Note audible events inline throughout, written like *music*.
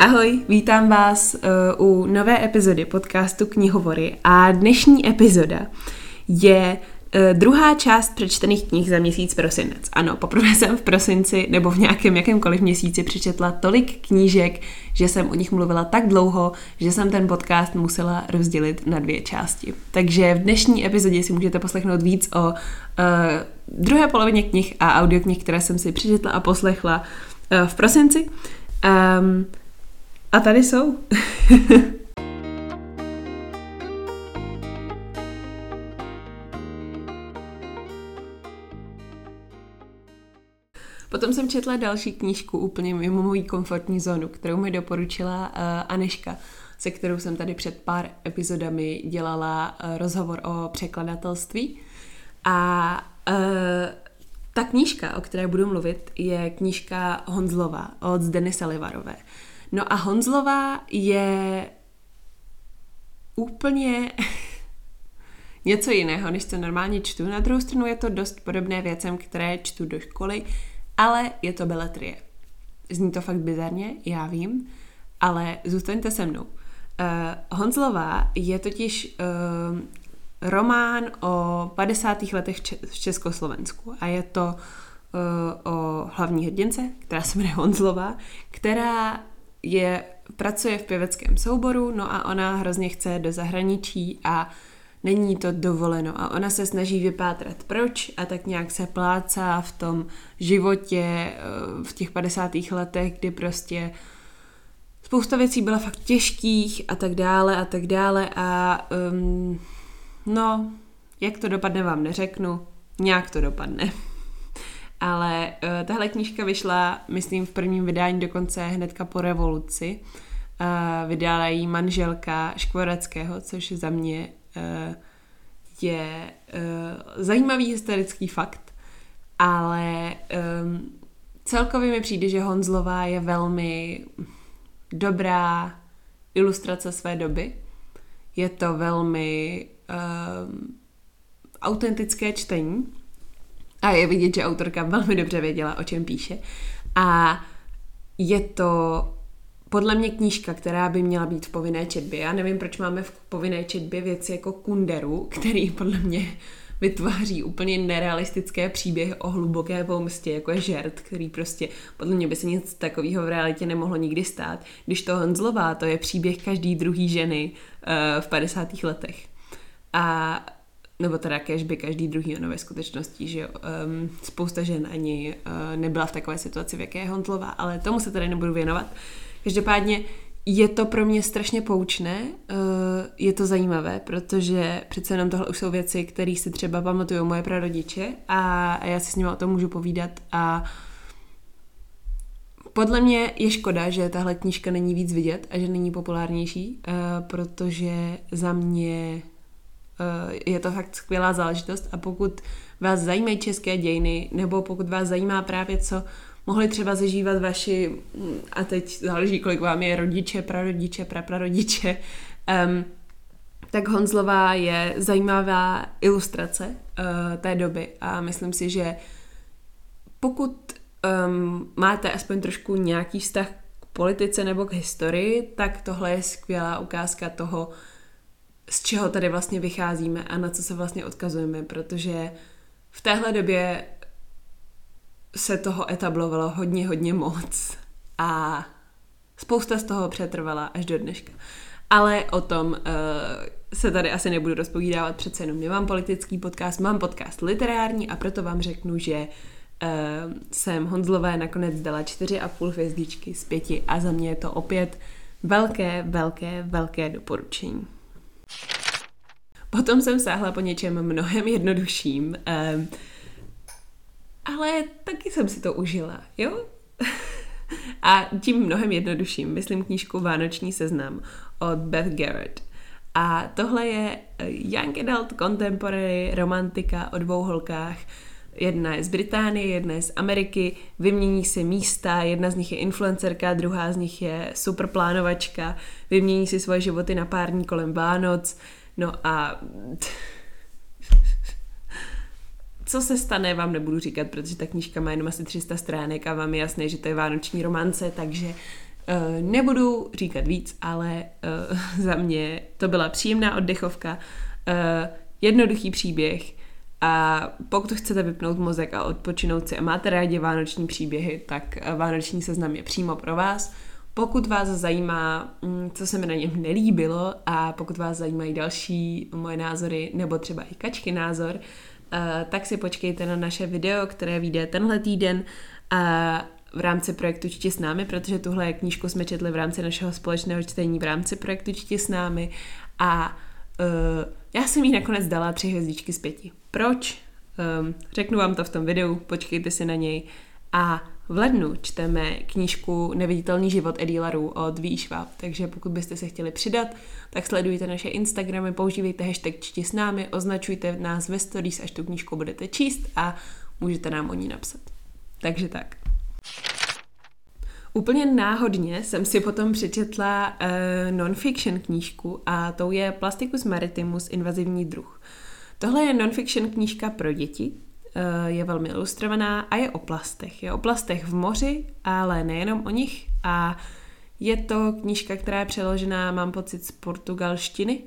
Ahoj, vítám vás uh, u nové epizody podcastu Knihovory a dnešní epizoda je uh, druhá část přečtených knih za měsíc prosinec. Ano, poprvé *laughs* jsem v prosinci nebo v nějakém jakémkoliv měsíci přečetla tolik knížek, že jsem o nich mluvila tak dlouho, že jsem ten podcast musela rozdělit na dvě části. Takže v dnešní epizodě si můžete poslechnout víc o uh, druhé polovině knih a audioknih, které jsem si přečetla a poslechla v prosinci. Um, a tady jsou. *laughs* Potom jsem četla další knížku úplně mimo mojí komfortní zónu, kterou mi doporučila uh, Aneška, se kterou jsem tady před pár epizodami dělala uh, rozhovor o překladatelství. A uh, ta knížka, o které budu mluvit, je knížka Honzlova od Denisa Livarové. No a Honzlová je úplně *laughs* něco jiného, než co normálně čtu. Na druhou stranu je to dost podobné věcem, které čtu do školy, ale je to beletrie. Zní to fakt bizarně, já vím, ale zůstaňte se mnou. Uh, Honzlová je totiž uh, román o 50. letech v Československu a je to uh, o hlavní hrdince, která se jmenuje Honzlová, která je, pracuje v pěveckém souboru, no a ona hrozně chce do zahraničí a není to dovoleno. A ona se snaží vypátrat proč a tak nějak se plácá v tom životě eh, v těch 50. letech, kdy prostě spousta věcí byla fakt těžkých a tak dále a tak dále. A um, no, jak to dopadne vám neřeknu, nějak to dopadne ale uh, tahle knížka vyšla, myslím, v prvním vydání dokonce hnedka po revoluci. Uh, vydala jí manželka Škvoreckého, což za mě uh, je uh, zajímavý historický fakt, ale um, celkově mi přijde, že Honzlová je velmi dobrá ilustrace své doby. Je to velmi um, autentické čtení a je vidět, že autorka velmi dobře věděla, o čem píše. A je to podle mě knížka, která by měla být v povinné četbě. Já nevím, proč máme v povinné četbě věci jako Kunderu, který podle mě vytváří úplně nerealistické příběhy o hluboké pomstě, jako je žert, který prostě podle mě by se nic takového v realitě nemohlo nikdy stát. Když to Honzlová, to je příběh každý druhý ženy uh, v 50. letech. A nebo teda by každý druhý, ono ve skutečnosti, že um, spousta žen ani uh, nebyla v takové situaci, v jaké je Hontlová, ale tomu se tady nebudu věnovat. Každopádně je to pro mě strašně poučné, uh, je to zajímavé, protože přece jenom tohle už jsou věci, které si třeba pamatují moje prarodiče a, a já si s nimi o tom můžu povídat a podle mě je škoda, že tahle knížka není víc vidět a že není populárnější, uh, protože za mě je to fakt skvělá záležitost a pokud vás zajímají české dějiny, nebo pokud vás zajímá právě, co mohli třeba zažívat vaši, a teď záleží, kolik vám je rodiče, prarodiče, praprarodiče, um, tak Honzlová je zajímavá ilustrace uh, té doby a myslím si, že pokud um, máte aspoň trošku nějaký vztah k politice nebo k historii, tak tohle je skvělá ukázka toho, z čeho tady vlastně vycházíme a na co se vlastně odkazujeme, protože v téhle době se toho etablovalo hodně, hodně moc a spousta z toho přetrvala až do dneška. Ale o tom uh, se tady asi nebudu rozpovídávat, přece jenom nemám politický podcast, mám podcast literární a proto vám řeknu, že uh, jsem Honzlové nakonec dala 4,5 hvězdičky z pěti a za mě je to opět velké, velké, velké doporučení. Potom jsem sáhla po něčem mnohem jednodušším, um, ale taky jsem si to užila, jo? *laughs* A tím mnohem jednodušším myslím knížku Vánoční seznam od Beth Garrett. A tohle je eh, Young Adult Contemporary romantika o dvou holkách. Jedna je z Británie, jedna je z Ameriky, vymění se místa, jedna z nich je influencerka, druhá z nich je super plánovačka, vymění si svoje životy na pár dní kolem Vánoc, No a co se stane, vám nebudu říkat, protože ta knížka má jenom asi 300 stránek a vám je jasné, že to je vánoční romance, takže Uh, nebudu říkat víc, ale uh, *laughs* za mě to byla příjemná oddechovka, uh, jednoduchý příběh a pokud chcete vypnout mozek a odpočinout si a máte rádi vánoční příběhy, tak vánoční seznam je přímo pro vás. Pokud vás zajímá, mm, co se mi na něm nelíbilo a pokud vás zajímají další moje názory nebo třeba i kačky názor, tak si počkejte na naše video, které vyjde tenhle týden v rámci projektu Čti s námi, protože tuhle knížku jsme četli v rámci našeho společného čtení v rámci projektu Čti s námi a já jsem jí nakonec dala tři hvězdičky z pěti. Proč? Um, řeknu vám to v tom videu, počkejte si na něj. A v lednu čteme knížku Neviditelný život Edilaru od V. Takže pokud byste se chtěli přidat, tak sledujte naše Instagramy, používejte hashtag čti s námi, označujte nás ve stories, až tu knížku budete číst a můžete nám o ní napsat. Takže tak. Úplně náhodně jsem si potom přečetla uh, non-fiction knížku a tou je Plasticus maritimus invazivní druh. Tohle je non-fiction knížka pro děti, uh, je velmi ilustrovaná a je o plastech. Je o plastech v moři, ale nejenom o nich a je to knížka, která je přeložená, mám pocit, z portugalštiny,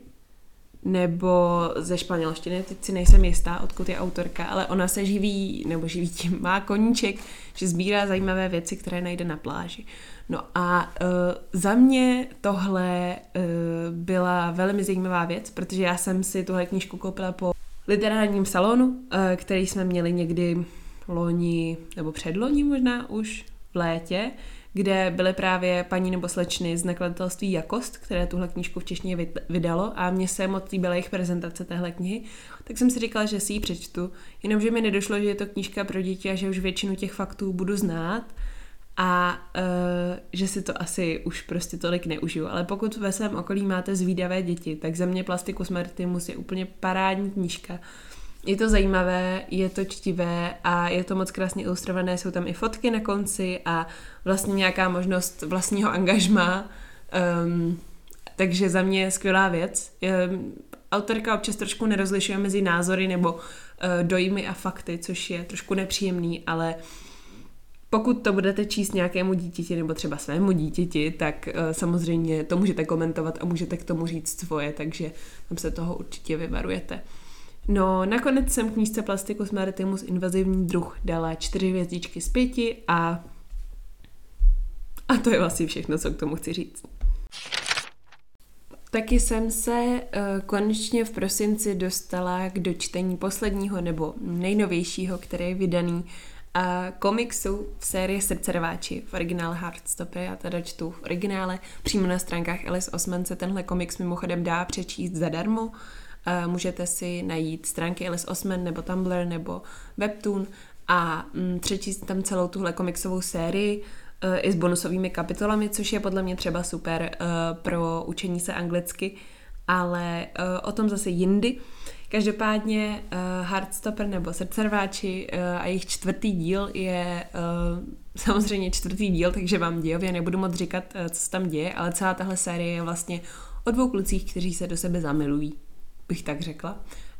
nebo ze španělštiny, teď si nejsem jistá, odkud je autorka, ale ona se živí, nebo živí tím, má koníček, že sbírá zajímavé věci, které najde na pláži. No a uh, za mě tohle uh, byla velmi zajímavá věc, protože já jsem si tuhle knížku koupila po literárním salonu, uh, který jsme měli někdy loni, nebo předloni možná už v létě, kde byly právě paní nebo slečny z nakladatelství Jakost, které tuhle knížku v češtině vydalo a mně se moc líbila jejich prezentace téhle knihy, tak jsem si říkala, že si ji přečtu, jenomže mi nedošlo, že je to knížka pro děti a že už většinu těch faktů budu znát a uh, že si to asi už prostě tolik neužiju. Ale pokud ve svém okolí máte zvídavé děti, tak za mě Plasticus Martimus je úplně parádní knížka, je to zajímavé, je to čtivé a je to moc krásně ilustrované, jsou tam i fotky na konci a vlastně nějaká možnost vlastního angažma, um, takže za mě je skvělá věc. Um, autorka občas trošku nerozlišuje mezi názory nebo uh, dojmy a fakty, což je trošku nepříjemný, ale pokud to budete číst nějakému dítěti nebo třeba svému dítěti, tak uh, samozřejmě to můžete komentovat a můžete k tomu říct svoje, takže tam se toho určitě vyvarujete. No, nakonec jsem knížce Plasticus maritimus invazivní druh dala čtyři hvězdičky z pěti a a to je vlastně všechno, co k tomu chci říct. Taky jsem se uh, konečně v prosinci dostala k dočtení posledního nebo nejnovějšího, který je vydaný a komiksu v sérii Srdcerváči v originále Heartstopper, já teda čtu v originále, přímo na stránkách Alice Osman se tenhle komiks mimochodem dá přečíst zadarmo, můžete si najít stránky Alice Osman nebo Tumblr nebo Webtoon a mm, přečíst tam celou tuhle komiksovou sérii uh, i s bonusovými kapitolami, což je podle mě třeba super uh, pro učení se anglicky, ale o tom zase jindy. Každopádně uh, Heartstopper nebo Srdcerváči uh, a jejich čtvrtý díl je uh, samozřejmě čtvrtý díl, takže vám dějově nebudu moc říkat, uh, co se tam děje, ale celá tahle série je vlastně o dvou klucích, kteří se do sebe zamilují bych tak řekla.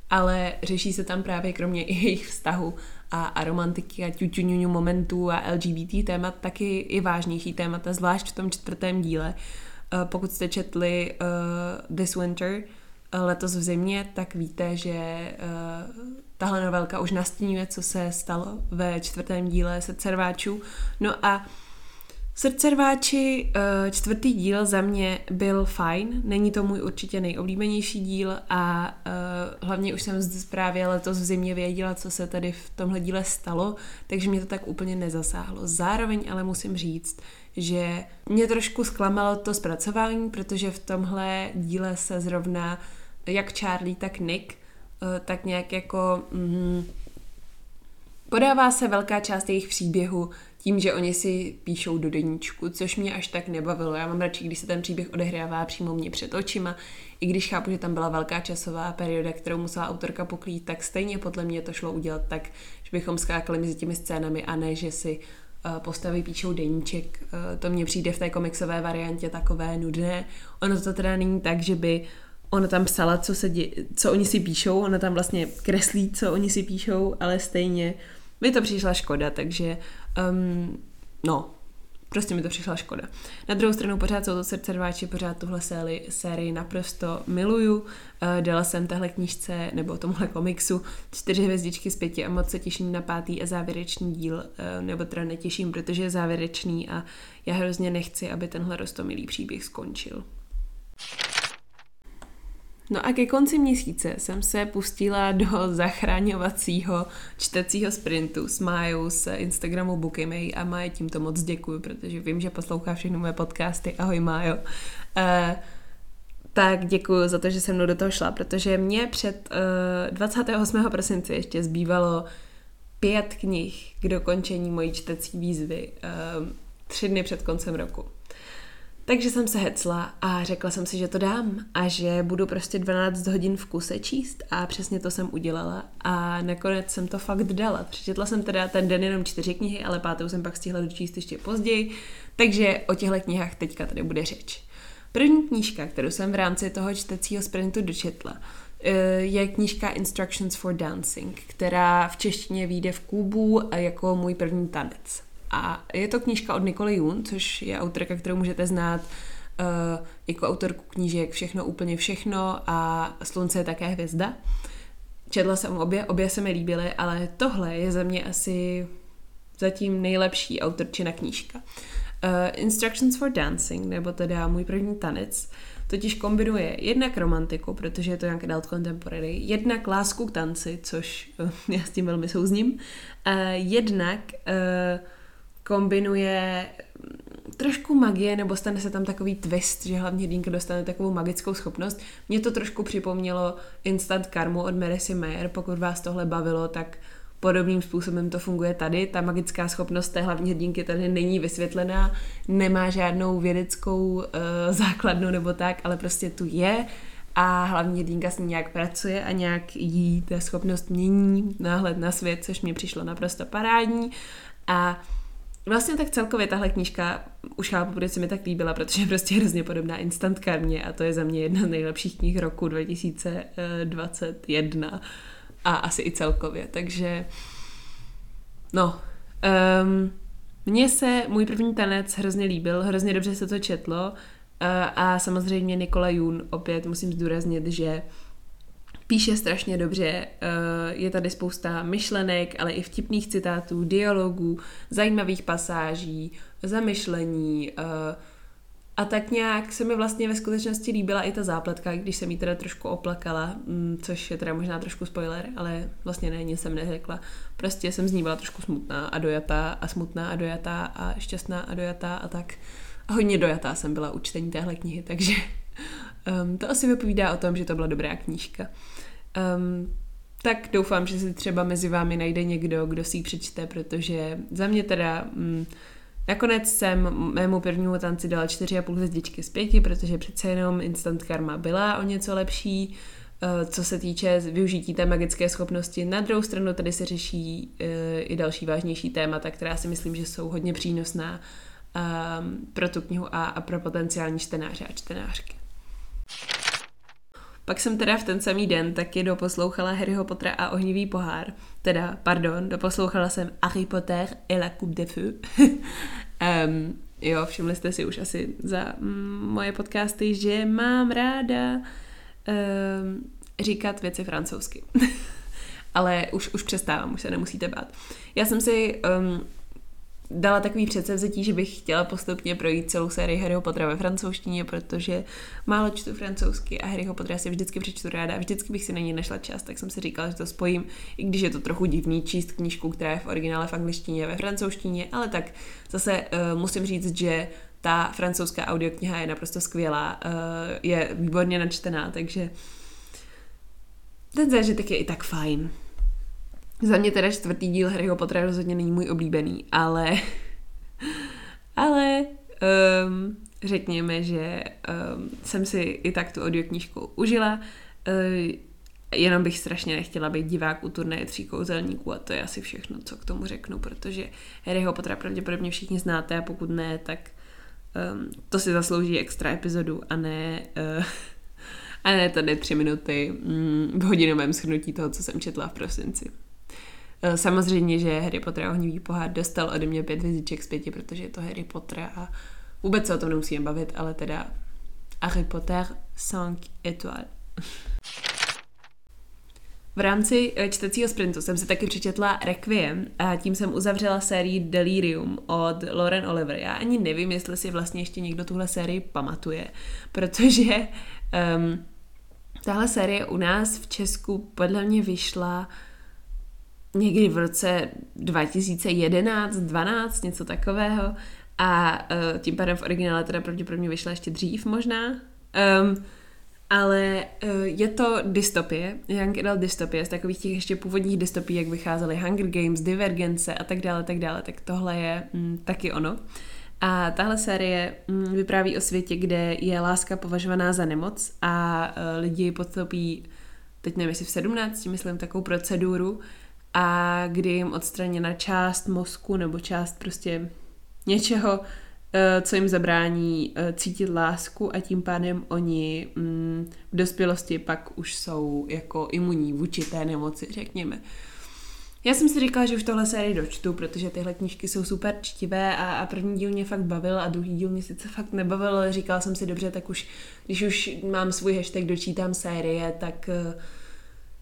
Ale řeší se tam právě kromě i jejich vztahu a, a romantiky a ťuťuňuňu momentů a LGBT témat taky i vážnější témata, zvlášť v tom čtvrtém díle. Uh, pokud jste četli uh, This Winter, uh, letos v zimě, tak víte, že uh, tahle novelka už nastínuje, co se stalo ve čtvrtém díle se Cerváčů. No a Srdcerváči eh, čtvrtý díl za mě byl fajn, není to můj určitě nejoblíbenější díl a uh, hlavně už jsem právě letos v zimě věděla, co se tady v tomhle díle stalo, takže mě to tak úplně nezasáhlo. Zároveň ale musím říct, že mě trošku zklamalo to zpracování, protože v tomhle díle se zrovna jak Charlie, tak Nick uh, tak nějak jako mm, podává se velká část jejich příběhu tím, že oni si píšou do deníčku, což mě až tak nebavilo. Já mám radši, když se ten příběh odehrává přímo mě před očima, i když chápu, že tam byla velká časová perioda, kterou musela autorka pokrýt, tak stejně podle mě to šlo udělat tak, že bychom skákali mezi těmi scénami a ne, že si uh, postavy píšou deníček. Uh, to mně přijde v té komiksové variantě takové nudné. Ono to teda není tak, že by ona tam psala, co, se dě, co oni si píšou, ona tam vlastně kreslí, co oni si píšou, ale stejně mi to přišla škoda, takže um, no, Prostě mi to přišla škoda. Na druhou stranu pořád jsou to srdcerváči, pořád tuhle sérii, sérii naprosto miluju. Uh, dala jsem tahle knížce, nebo tomuhle komiksu, čtyři hvězdičky z pěti a moc se těším na pátý a závěrečný díl, uh, nebo teda netěším, protože je závěrečný a já hrozně nechci, aby tenhle rostomilý příběh skončil. No a ke konci měsíce jsem se pustila do zachráňovacího čtecího sprintu s Májou z Instagramu Bookymay a Máje tímto moc děkuju, protože vím, že poslouchá všechny moje podcasty. Ahoj Májo. Uh, tak děkuji za to, že se mnou do toho šla, protože mě před uh, 28. prosince ještě zbývalo pět knih k dokončení mojí čtecí výzvy uh, tři dny před koncem roku. Takže jsem se hecla a řekla jsem si, že to dám a že budu prostě 12 hodin v kuse číst a přesně to jsem udělala a nakonec jsem to fakt dala. Přečetla jsem teda ten den jenom čtyři knihy, ale pátou jsem pak stihla dočíst ještě později, takže o těchto knihách teďka tady bude řeč. První knížka, kterou jsem v rámci toho čtecího sprintu dočetla, eh, je knížka Instructions for Dancing, která v češtině vyjde v Kubu jako můj první tanec. A je to knížka od Nicole Jun, což je autorka, kterou můžete znát uh, jako autorku knížek Všechno úplně všechno a Slunce je také hvězda. Četla jsem obě, obě se mi líbily, ale tohle je za mě asi zatím nejlepší autorčina knížka. Uh, Instructions for Dancing, nebo teda můj první tanec, totiž kombinuje jednak romantiku, protože je to nějaký adult contemporary, jednak lásku k tanci, což uh, *laughs* já s tím velmi souzním, uh, jednak uh, kombinuje trošku magie, nebo stane se tam takový twist, že hlavně Dínka dostane takovou magickou schopnost. Mě to trošku připomnělo Instant Karmu od Marissy Mayer, pokud vás tohle bavilo, tak podobným způsobem to funguje tady. Ta magická schopnost té hlavní hrdinky tady není vysvětlená, nemá žádnou vědeckou uh, základnu nebo tak, ale prostě tu je a hlavně hrdinka s ní nějak pracuje a nějak jí ta schopnost mění náhled na svět, což mi přišlo naprosto parádní. A Vlastně tak celkově tahle knížka už chápu, proč se mi tak líbila, protože je prostě hrozně podobná Instant Karmě a to je za mě jedna z nejlepších knih roku 2021 a asi i celkově, takže no, um, mně se můj první tanec hrozně líbil, hrozně dobře se to četlo uh, a samozřejmě Nikola Jun, opět musím zdůraznit, že píše strašně dobře, eh, je tady spousta myšlenek, ale i vtipných citátů, dialogů, zajímavých pasáží, zamyšlení eh, a tak nějak se mi vlastně ve skutečnosti líbila i ta zápletka, když jsem jí teda trošku oplakala, mm, což je teda možná trošku spoiler, ale vlastně ne, nic jsem neřekla. Prostě jsem z ní byla trošku smutná a dojatá a smutná a dojatá a šťastná a dojatá a tak. A hodně dojatá jsem byla u čtení téhle knihy, takže um, *laughs* to asi vypovídá o tom, že to byla dobrá knížka. Um, tak doufám, že si třeba mezi vámi najde někdo, kdo si ji přečte, protože za mě teda mm, nakonec jsem mému prvnímu tanci dala 4,5 hvězdičky z pěti, protože přece jenom Instant Karma byla o něco lepší, co se týče využití té magické schopnosti. Na druhou stranu tady se řeší uh, i další vážnější témata, která si myslím, že jsou hodně přínosná pro tu knihu a pro potenciální čtenáře a čtenářky. Pak jsem teda v ten samý den taky doposlouchala Harryho Pottera a ohnivý pohár. Teda, pardon, doposlouchala jsem Harry Potter et la coupe de feu. um, *laughs* jo, všimli jste si už asi za mm, moje podcasty, že mám ráda um, říkat věci francouzsky. *laughs* Ale už, už přestávám, už se nemusíte bát. Já jsem si um, dala takový předsevzetí, že bych chtěla postupně projít celou sérii Harryho Pottera ve francouzštině, protože málo čtu francouzsky a Harryho Pottera si vždycky přečtu ráda a vždycky bych si na ní našla čas, tak jsem si říkala, že to spojím, i když je to trochu divný číst knížku, která je v originále v angličtině ve francouzštině, ale tak zase uh, musím říct, že ta francouzská audiokniha je naprosto skvělá, uh, je výborně načtená, takže ten zážitek je i tak fajn. Za mě teda čtvrtý díl Harryho Pottera rozhodně není můj oblíbený, ale *laughs* ale um, řekněme, že um, jsem si i tak tu audioknížku užila. Uh, jenom bych strašně nechtěla být divák u turnaje tří kouzelníků a to je asi všechno, co k tomu řeknu, protože Harryho Pottera pravděpodobně všichni znáte a pokud ne, tak um, to si zaslouží extra epizodu a ne uh, *laughs* a ne tady tři minuty mm, v hodinovém shrnutí toho, co jsem četla v prosinci. Eh, samozřejmě, že Harry Potter a ohnivý pohár dostal ode mě pět hvězdiček z pěti, protože je to Harry Potter a vůbec se o tom nemusíme bavit, ale teda Harry Potter 5 étoiles. V rámci eh, čtecího sprintu jsem si taky přečetla Requiem a tím jsem uzavřela sérii Delirium od Lauren Oliver. Já ani nevím, jestli si vlastně ještě někdo tuhle sérii pamatuje, protože um, tahle série u nás v Česku podle mě vyšla někdy v roce 2011, 12, něco takového a uh, tím pádem v originále teda pravděpodobně vyšla ještě dřív možná. Um, ale uh, je to dystopie, Young Adult dystopie, z takových těch ještě původních dystopií, jak vycházely Hunger Games, Divergence a tak dále, tak dále, tak tohle je mm, taky ono. A tahle série mm, vypráví o světě, kde je láska považovaná za nemoc a uh, lidi podstoupí, teď nevím, jestli v 17, myslím, takovou proceduru, a kdy jim odstraněna část mozku nebo část prostě něčeho, Eh, co jim zabrání eh, cítit lásku a tím pádem oni mm, v dospělosti pak už jsou jako imunní vůči té nemoci, řekněme. Já jsem si říkala, že už tohle sérii dočtu, protože tyhle knížky jsou super čtivé a, a první díl mě fakt bavil a druhý díl mě sice fakt nebavil, ale říkala jsem si dobře, tak už, když už mám svůj hashtag dočítám série, tak uh,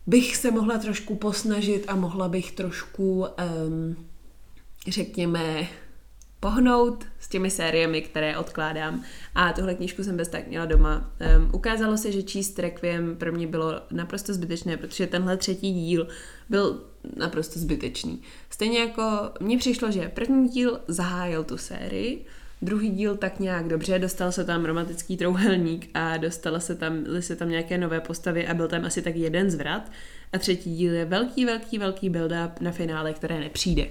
bych se mohla trošku posnažit a mohla bych trošku, um, řekněme, pohnout s těmi sériemi, které odkládám. A tuhle knížku jsem bez tak měla doma. Um, ukázalo se, že číst Requiem pro mě bylo naprosto zbytečné, protože tenhle třetí díl byl naprosto zbytečný. Stejně jako mně přišlo, že první díl zahájil tu sérii, druhý díl tak nějak dobře, dostal se tam romantický trouhelník a dostala se tam, se tam nějaké nové postavy a byl tam asi tak jeden zvrat a třetí díl je velký, velký, velký build-up na finále, které nepřijde.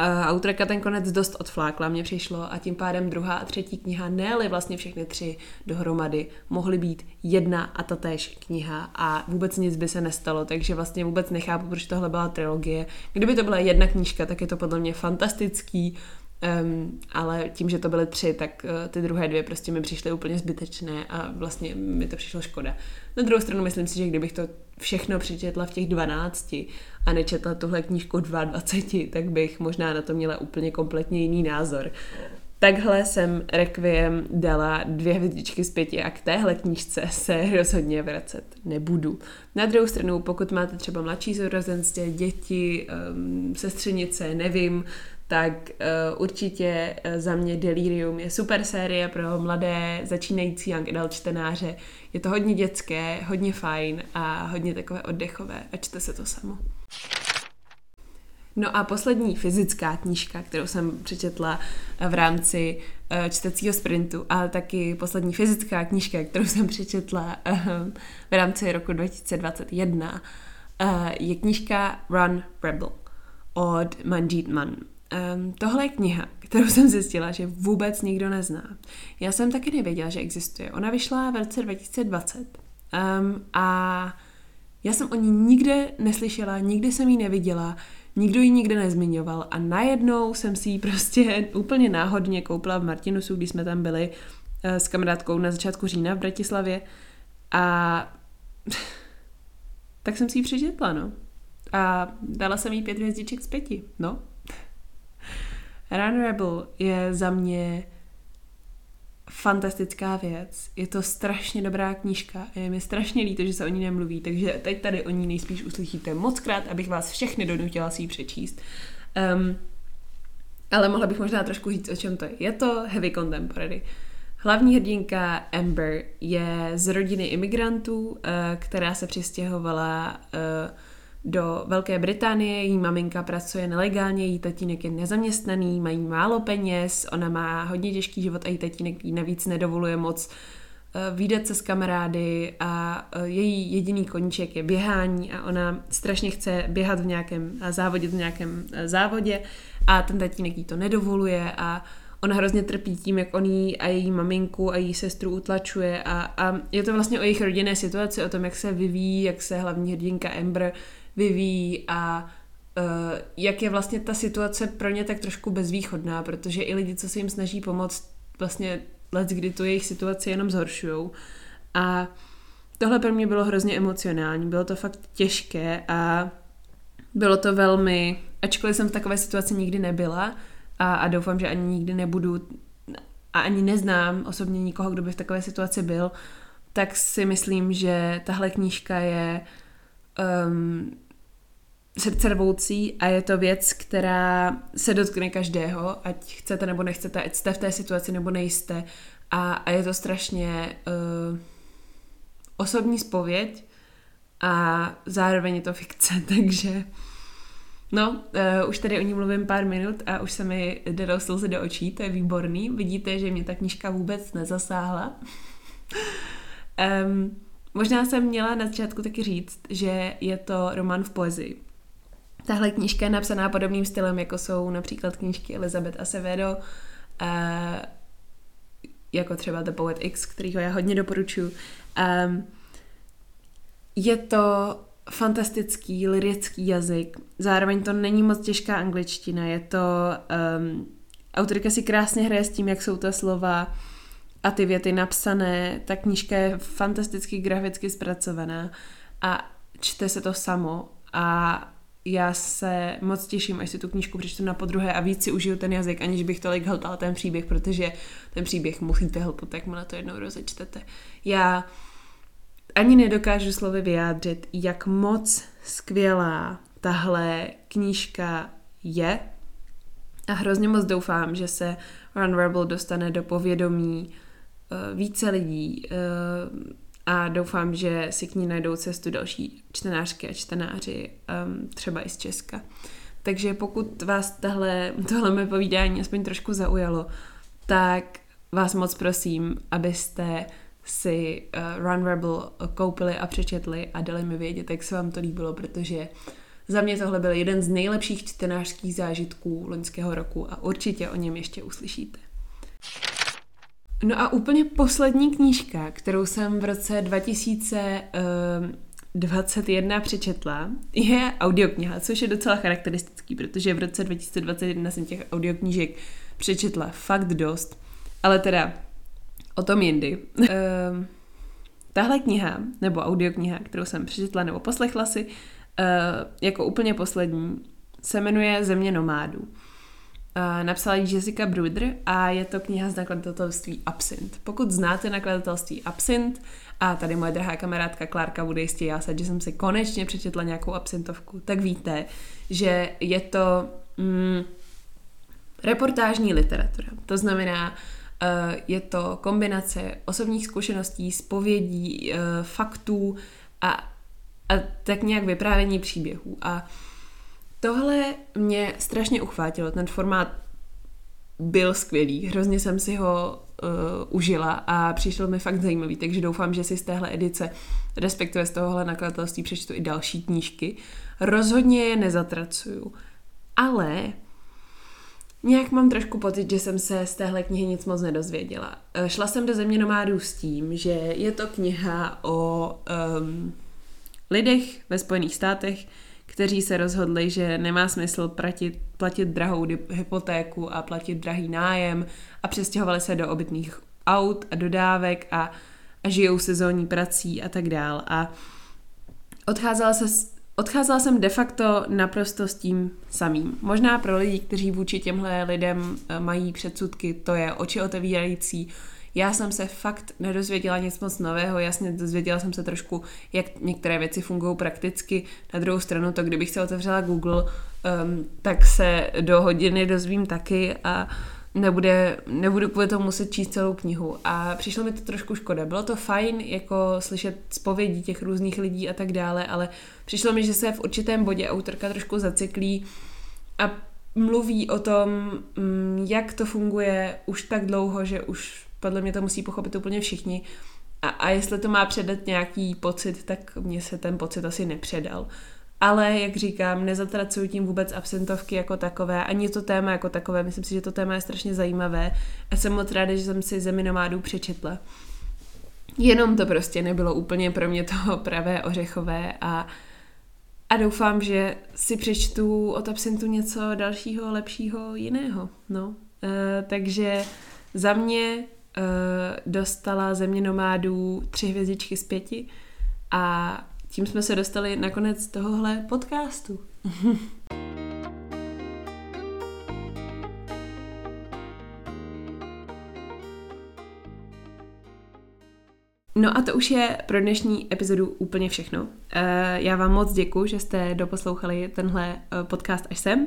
Uh, autorka ten konec dost odflákla, mně přišlo a tím pádem druhá a třetí kniha, ne vlastně všechny tři dohromady, mohly být jedna a tatéž kniha a vůbec nic by se nestalo, takže vlastně vůbec nechápu, proč tohle byla trilogie. Kdyby to byla jedna knížka, tak je to podle mě fantastický, Um, ale tím, že to byly tři, tak uh, ty druhé dvě prostě mi přišly úplně zbytečné a vlastně mi to přišlo škoda. Na druhou stranu myslím si, že kdybych to všechno přečetla v těch 12 a nečetla tuhle knížku 22, tak bych možná na to měla úplně kompletně jiný názor. Takhle jsem Requiem dala dvě hvězdičky z pěti a k téhle knížce se rozhodně vracet nebudu. Na druhou stranu, pokud máte třeba mladší sourozenství, děti, um, sestřenice, nevím, tak uh, určitě uh, za mě Delirium je super série pro mladé začínající young adult čtenáře. Je to hodně dětské, hodně fajn a hodně takové oddechové a čte se to samo. No a poslední fyzická knížka, kterou jsem přečetla eh, v rámci čtecího sprintu, ale taky poslední fyzická knížka, kterou jsem přečetla v rámci roku 2021, uh, je knížka Run Rebel od Manjit Man. Um, tohle je kniha, kterou jsem zjistila, že vůbec nikdo nezná. Já jsem taky nevěděla, že existuje. Ona vyšla v roce 2020 um, a já jsem o ní nikde neslyšela, nikdy jsem ji neviděla, nikdo ji nikde nezmiňoval a najednou jsem si ji prostě *laughs* úplně náhodně koupila v Martinusu, když jsme tam byli uh, s kamarádkou na začátku října v Bratislavě a *laughs* tak jsem si ji přečetla, no. A dala jsem jí pět hvězdiček z pěti, no. Run Rebel je za mě fantastická věc. Je to strašně dobrá knížka a je mi strašně líto, že se o ní nemluví, takže teď tady o ní nejspíš uslyšíte moc krát, abych vás všechny donutila si ji přečíst. Um, ale mohla bych možná trošku říct, o čem to je. Je to heavy contemporary. Hlavní hrdinka Amber je z rodiny imigrantů, uh, která se přistěhovala uh, do Velké Británie, její maminka pracuje nelegálně, její tatínek je nezaměstnaný, mají málo peněz, ona má hodně těžký život a její tatínek jí navíc nedovoluje moc eh, výdat se s kamarády a eh, její jediný koníček je běhání a ona strašně chce běhat v nějakém závodě, v nějakém eh, závodě a ten tatínek jí to nedovoluje a ona hrozně trpí tím, jak on jí a její maminku a její sestru utlačuje a, a je to vlastně o jejich rodinné situaci, o tom, jak se vyvíjí, jak se hlavní hrdinka Amber vyvíjí a uh, jak je vlastně ta situace pro ně tak trošku bezvýchodná, protože i lidi, co se jim snaží pomoct, vlastně let, kdy tu jejich situaci jenom zhoršují. A tohle pro mě bylo hrozně emocionální, bylo to fakt těžké a bylo to velmi, ačkoliv jsem v takové situaci nikdy nebyla a, a doufám, že ani nikdy nebudu a ani neznám osobně nikoho, kdo by v takové situaci byl, tak si myslím, že tahle knížka je um, srdcervoucí a je to věc, která se dotkne každého, ať chcete nebo nechcete, ať jste v té situaci nebo nejste. A, a je to strašně uh, osobní spověď a zároveň je to fikce, *laughs* takže no, uh, už tady o ní mluvím pár minut a už se mi jde slzy do očí, to je výborný. Vidíte, že mě ta knížka vůbec nezasáhla. *laughs* um, možná jsem měla na začátku taky říct, že je to román v poezii. Tahle knížka je napsaná podobným stylem, jako jsou například knížky Elizabeth Acevedo, uh, jako třeba The Poet X, kterýho já hodně doporučuji. Um, je to fantastický lirický jazyk, zároveň to není moc těžká angličtina, je to... Um, autorka si krásně hraje s tím, jak jsou ta slova a ty věty napsané, ta knížka je fantasticky graficky zpracovaná a čte se to samo a já se moc těším, až si tu knížku přečtu na podruhé a víc si užiju ten jazyk, aniž bych tolik hltala ten příběh, protože ten příběh musíte hltat, jakmile to jednou rozečtete. Já ani nedokážu slovy vyjádřit, jak moc skvělá tahle knížka je a hrozně moc doufám, že se Run Rebel dostane do povědomí uh, více lidí, uh, a doufám, že si k ní najdou cestu další čtenářky a čtenáři, um, třeba i z Česka. Takže pokud vás tahle, tohle mé povídání aspoň trošku zaujalo, tak vás moc prosím, abyste si uh, Run Rebel koupili a přečetli a dali mi vědět, jak se vám to líbilo, protože za mě tohle byl jeden z nejlepších čtenářských zážitků loňského roku a určitě o něm ještě uslyšíte. No a úplně poslední knížka, kterou jsem v roce 2021 ehm, přečetla, je audiokniha, což je docela charakteristický, protože v roce 2021 jsem těch audioknížek přečetla fakt dost, ale teda o tom jindy. *laughs* Ehm, tahle kniha, nebo audiokniha, kterou jsem přečetla nebo poslechla si, eh, jako úplně poslední, se jmenuje Země nomádů. Uh, napsala ji Jessica Bruder a je to kniha z nakladatelství Absint. Pokud znáte nakladatelství Absint, a tady moje drahá kamarádka Klárka bude jistě jásat, že jsem si konečně přečetla nějakou absintovku, tak víte, že je to mm, reportážní literatura. To znamená, je to kombinace osobních zkušeností, zpovědí, uh, faktů a, a tak nějak vyprávění příběhů. A Tohle mě strašně uchvátilo, ten formát byl skvělý, hrozně jsem si ho uh, užila a přišel mi fakt zajímavý, takže doufám, že si z téhle edice, respektive z tohohle nakladatelství přečtu i další knížky. Rozhodně je nezatracuju, ale nějak mám trošku pocit, že jsem se z téhle knihy nic moc nedozvěděla. Uh, šla jsem do země nomádů s tím, že je to kniha o um, lidech ve Spojených státech, kteří se rozhodli, že nemá smysl platit, platit drahou hypotéku a platit drahý nájem a přestěhovali se do obytných aut a dodávek a, a žijou sezónní prací a tak dál. A odcházela, se, odcházela jsem de facto naprosto s tím samým. Možná pro lidi, kteří vůči těmhle lidem eh, mají předsudky, to je oči otevírající, já jsem se fakt nedozvěděla nic moc nového, jasně dozvěděla jsem se trošku, jak některé věci fungují prakticky. Na druhou stranu to, kdybych se otevřela Google, um, tak se do hodiny dozvím taky a nebude, nebudu kvůli tomu muset číst celou knihu. A přišlo mi to trošku škoda. Bylo to fajn jako slyšet zpovědi těch různých lidí a tak dále, ale přišlo mi, že se v určitém bodě autorka trošku zacyklí a mluví o tom, mm, jak to funguje už tak dlouho, že už podle mě to musí pochopit úplně všichni. A, a jestli to má předat nějaký pocit, tak mně se ten pocit asi nepředal. Ale, jak říkám, nezatracuju tím vůbec absentovky jako takové, ani to téma jako takové. Myslím si, že to téma je strašně zajímavé a jsem moc ráda, že jsem si Zemi nomádů přečetla. Jenom to prostě nebylo úplně pro mě toho *laughs* pravé ořechové a, a doufám, že si přečtu od absentu něco dalšího, lepšího, jiného. No. E, takže za mě uh, dostala země nomádů tři hvězdičky z pěti a tím jsme se dostali nakonec tohohle podcastu. No a to už je pro dnešní epizodu úplně všechno. Eh, já vám moc děkuji, že jste doposlouchali tenhle eh, podcast až sem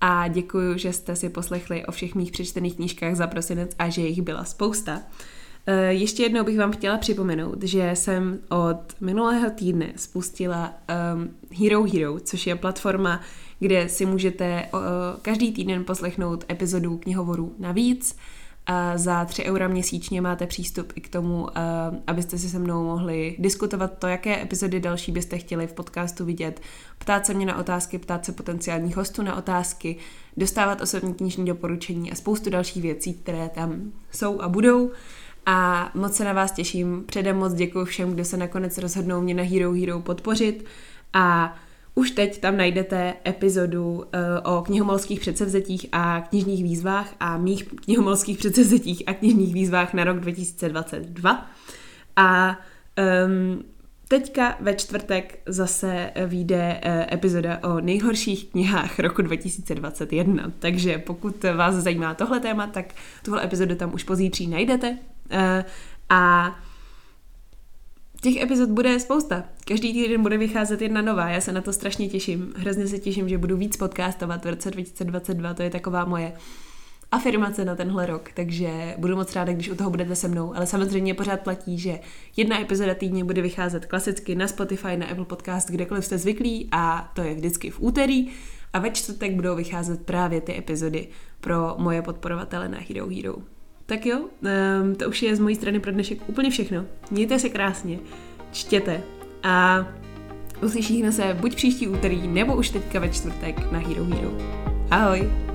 a děkuji, že jste si poslechli o všech mých přečtených knížkách za prosinec a že jich byla spousta. Eh, ještě jednou bych vám chtěla připomenout, že jsem od minulého týdne spustila um, Hero Hero, což je platforma, kde si můžete uh, každý týden poslechnout epizodu knihovorů navíc. A za 3 eura měsíčně máte přístup i k tomu, uh, abyste si se mnou mohli diskutovat to, jaké epizody další byste chtěli v podcastu vidět, ptát se mě na otázky, ptát se potenciálních hostů na otázky, dostávat osobní knižní doporučení a spoustu dalších věcí, které tam jsou a budou. A moc se na vás těším. Předem moc děkuji všem, kdo se nakonec rozhodnou mě na Hero Hero podpořit. A už teď tam najdete epizodu uh, o knihomolských předsevzetích a knižních výzvách a mých knihomolských předsevzetích a knižních výzvách na rok 2022. A um, teďka ve čtvrtek zase vyjde uh, epizoda o nejhorších knihách roku 2021. Takže pokud vás zajímá tohle téma, tak tuhle epizodu tam už pozítří najdete. Uh, a Těch epizod bude spousta. Každý týden bude vycházet jedna nová. Já se na to strašně těším. Hrozně se těším, že budu víc podcastovat v roce 2022. To je taková moje afirmace na tenhle rok, takže budu moc ráda, když u toho budete se mnou, ale samozřejmě pořád platí, že jedna epizoda týdně bude vycházet klasicky na Spotify, na Apple Podcast, kdekoliv jste zvyklí a to je vždycky v úterý a ve čtvrtek budou vycházet právě ty epizody pro moje podporovatele na Hero Hero. Tak jo, um, to už je z mojí strany pro dnešek úplně všechno. Mějte se krásně, čtěte a uslyšíme se buď příští úterý, nebo už teďka ve čtvrtek na Hero Hero. Ahoj!